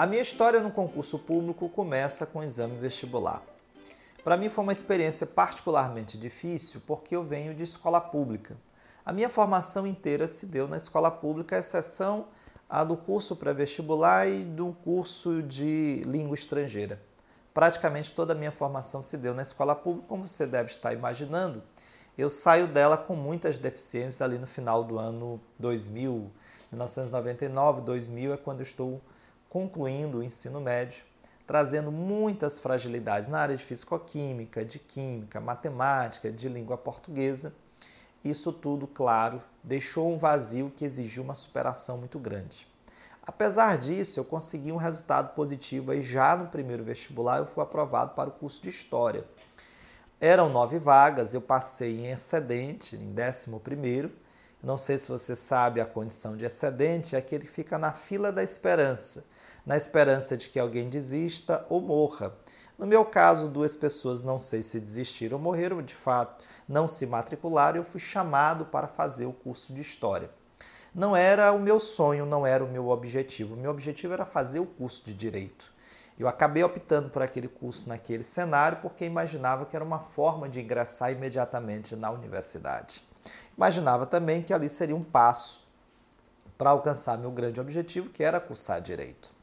A minha história no concurso público começa com o exame vestibular. Para mim foi uma experiência particularmente difícil porque eu venho de escola pública. A minha formação inteira se deu na escola pública, à exceção a do curso pré-vestibular e do curso de língua estrangeira. Praticamente toda a minha formação se deu na escola pública, como você deve estar imaginando. Eu saio dela com muitas deficiências ali no final do ano 2000, 1999, 2000 é quando eu estou concluindo o ensino médio, trazendo muitas fragilidades na área de fisicoquímica, de química, matemática, de língua portuguesa. Isso tudo, claro, deixou um vazio que exigiu uma superação muito grande. Apesar disso, eu consegui um resultado positivo e já no primeiro vestibular eu fui aprovado para o curso de História. Eram nove vagas, eu passei em excedente, em décimo primeiro. Não sei se você sabe a condição de excedente, é que fica na fila da esperança na esperança de que alguém desista ou morra. No meu caso, duas pessoas não sei se desistiram ou morreram, de fato, não se matricularam eu fui chamado para fazer o curso de História. Não era o meu sonho, não era o meu objetivo. O meu objetivo era fazer o curso de Direito. Eu acabei optando por aquele curso naquele cenário porque imaginava que era uma forma de ingressar imediatamente na universidade. Imaginava também que ali seria um passo para alcançar meu grande objetivo, que era cursar Direito.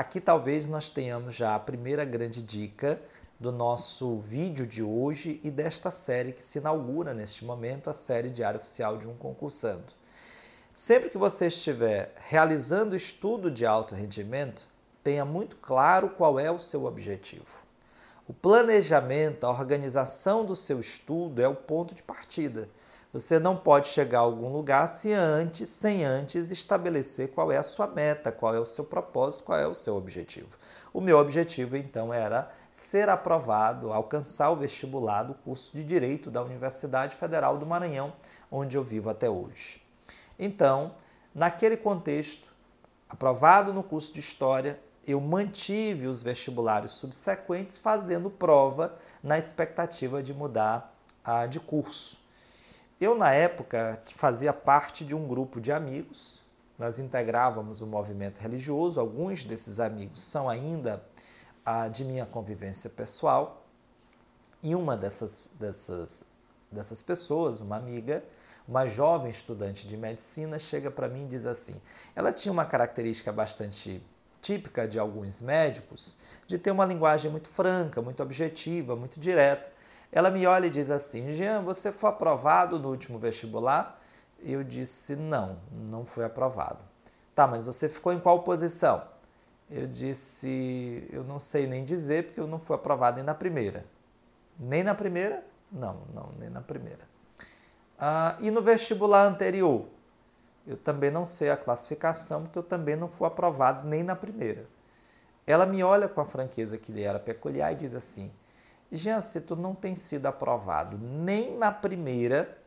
Aqui talvez nós tenhamos já a primeira grande dica do nosso vídeo de hoje e desta série que se inaugura neste momento, a série Diário Oficial de um Concursando. Sempre que você estiver realizando estudo de alto rendimento, tenha muito claro qual é o seu objetivo. O planejamento, a organização do seu estudo é o ponto de partida. Você não pode chegar a algum lugar se antes, sem antes estabelecer qual é a sua meta, qual é o seu propósito, qual é o seu objetivo. O meu objetivo então era ser aprovado, alcançar o vestibular do curso de Direito da Universidade Federal do Maranhão, onde eu vivo até hoje. Então, naquele contexto, aprovado no curso de História, eu mantive os vestibulares subsequentes fazendo prova na expectativa de mudar de curso. Eu, na época, fazia parte de um grupo de amigos, nós integrávamos o movimento religioso, alguns desses amigos são ainda ah, de minha convivência pessoal, e uma dessas, dessas, dessas pessoas, uma amiga, uma jovem estudante de medicina, chega para mim e diz assim: ela tinha uma característica bastante típica de alguns médicos, de ter uma linguagem muito franca, muito objetiva, muito direta. Ela me olha e diz assim: Jean, você foi aprovado no último vestibular? Eu disse: não, não fui aprovado. Tá, mas você ficou em qual posição? Eu disse: eu não sei nem dizer porque eu não fui aprovado nem na primeira. Nem na primeira? Não, não, nem na primeira. Ah, e no vestibular anterior? Eu também não sei a classificação porque eu também não fui aprovado nem na primeira. Ela me olha com a franqueza que lhe era peculiar e diz assim: Tu não tem sido aprovado nem na primeira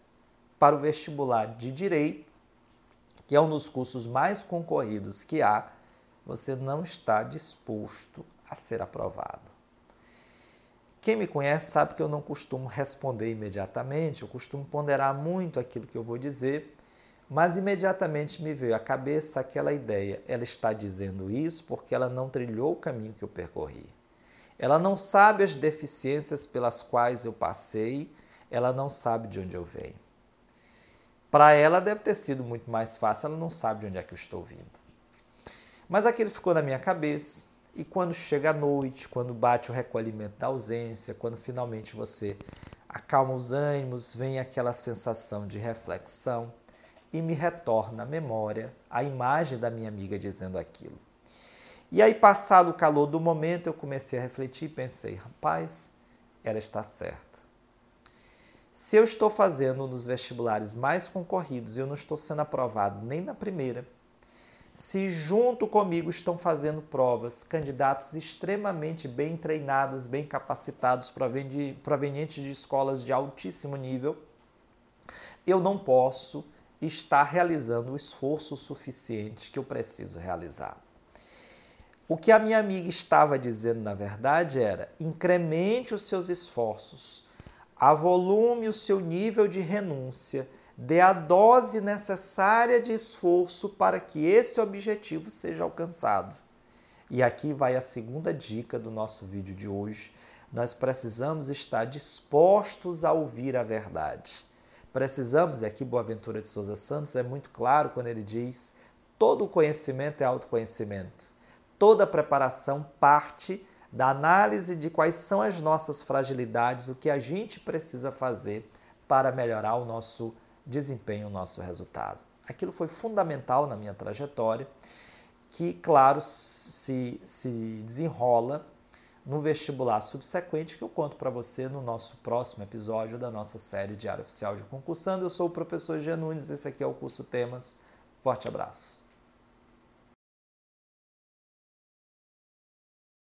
para o vestibular de Direito, que é um dos cursos mais concorridos que há, você não está disposto a ser aprovado. Quem me conhece sabe que eu não costumo responder imediatamente, eu costumo ponderar muito aquilo que eu vou dizer, mas imediatamente me veio à cabeça aquela ideia: ela está dizendo isso porque ela não trilhou o caminho que eu percorri. Ela não sabe as deficiências pelas quais eu passei, ela não sabe de onde eu venho. Para ela deve ter sido muito mais fácil, ela não sabe de onde é que eu estou vindo. Mas aquilo ficou na minha cabeça, e quando chega a noite, quando bate o recolhimento da ausência, quando finalmente você acalma os ânimos, vem aquela sensação de reflexão e me retorna à memória a imagem da minha amiga dizendo aquilo. E aí, passado o calor do momento, eu comecei a refletir e pensei: rapaz, ela está certa. Se eu estou fazendo um dos vestibulares mais concorridos e eu não estou sendo aprovado nem na primeira, se junto comigo estão fazendo provas candidatos extremamente bem treinados, bem capacitados, provenientes de escolas de altíssimo nível, eu não posso estar realizando o esforço suficiente que eu preciso realizar. O que a minha amiga estava dizendo, na verdade, era: incremente os seus esforços, avolume o seu nível de renúncia, dê a dose necessária de esforço para que esse objetivo seja alcançado. E aqui vai a segunda dica do nosso vídeo de hoje. Nós precisamos estar dispostos a ouvir a verdade. Precisamos, e aqui Boaventura de Souza Santos é muito claro quando ele diz: todo conhecimento é autoconhecimento. Toda preparação parte da análise de quais são as nossas fragilidades, o que a gente precisa fazer para melhorar o nosso desempenho, o nosso resultado. Aquilo foi fundamental na minha trajetória, que, claro, se, se desenrola no vestibular subsequente, que eu conto para você no nosso próximo episódio da nossa série Diário Oficial de Concursando. Eu sou o professor Gia Nunes, esse aqui é o curso Temas. Forte abraço.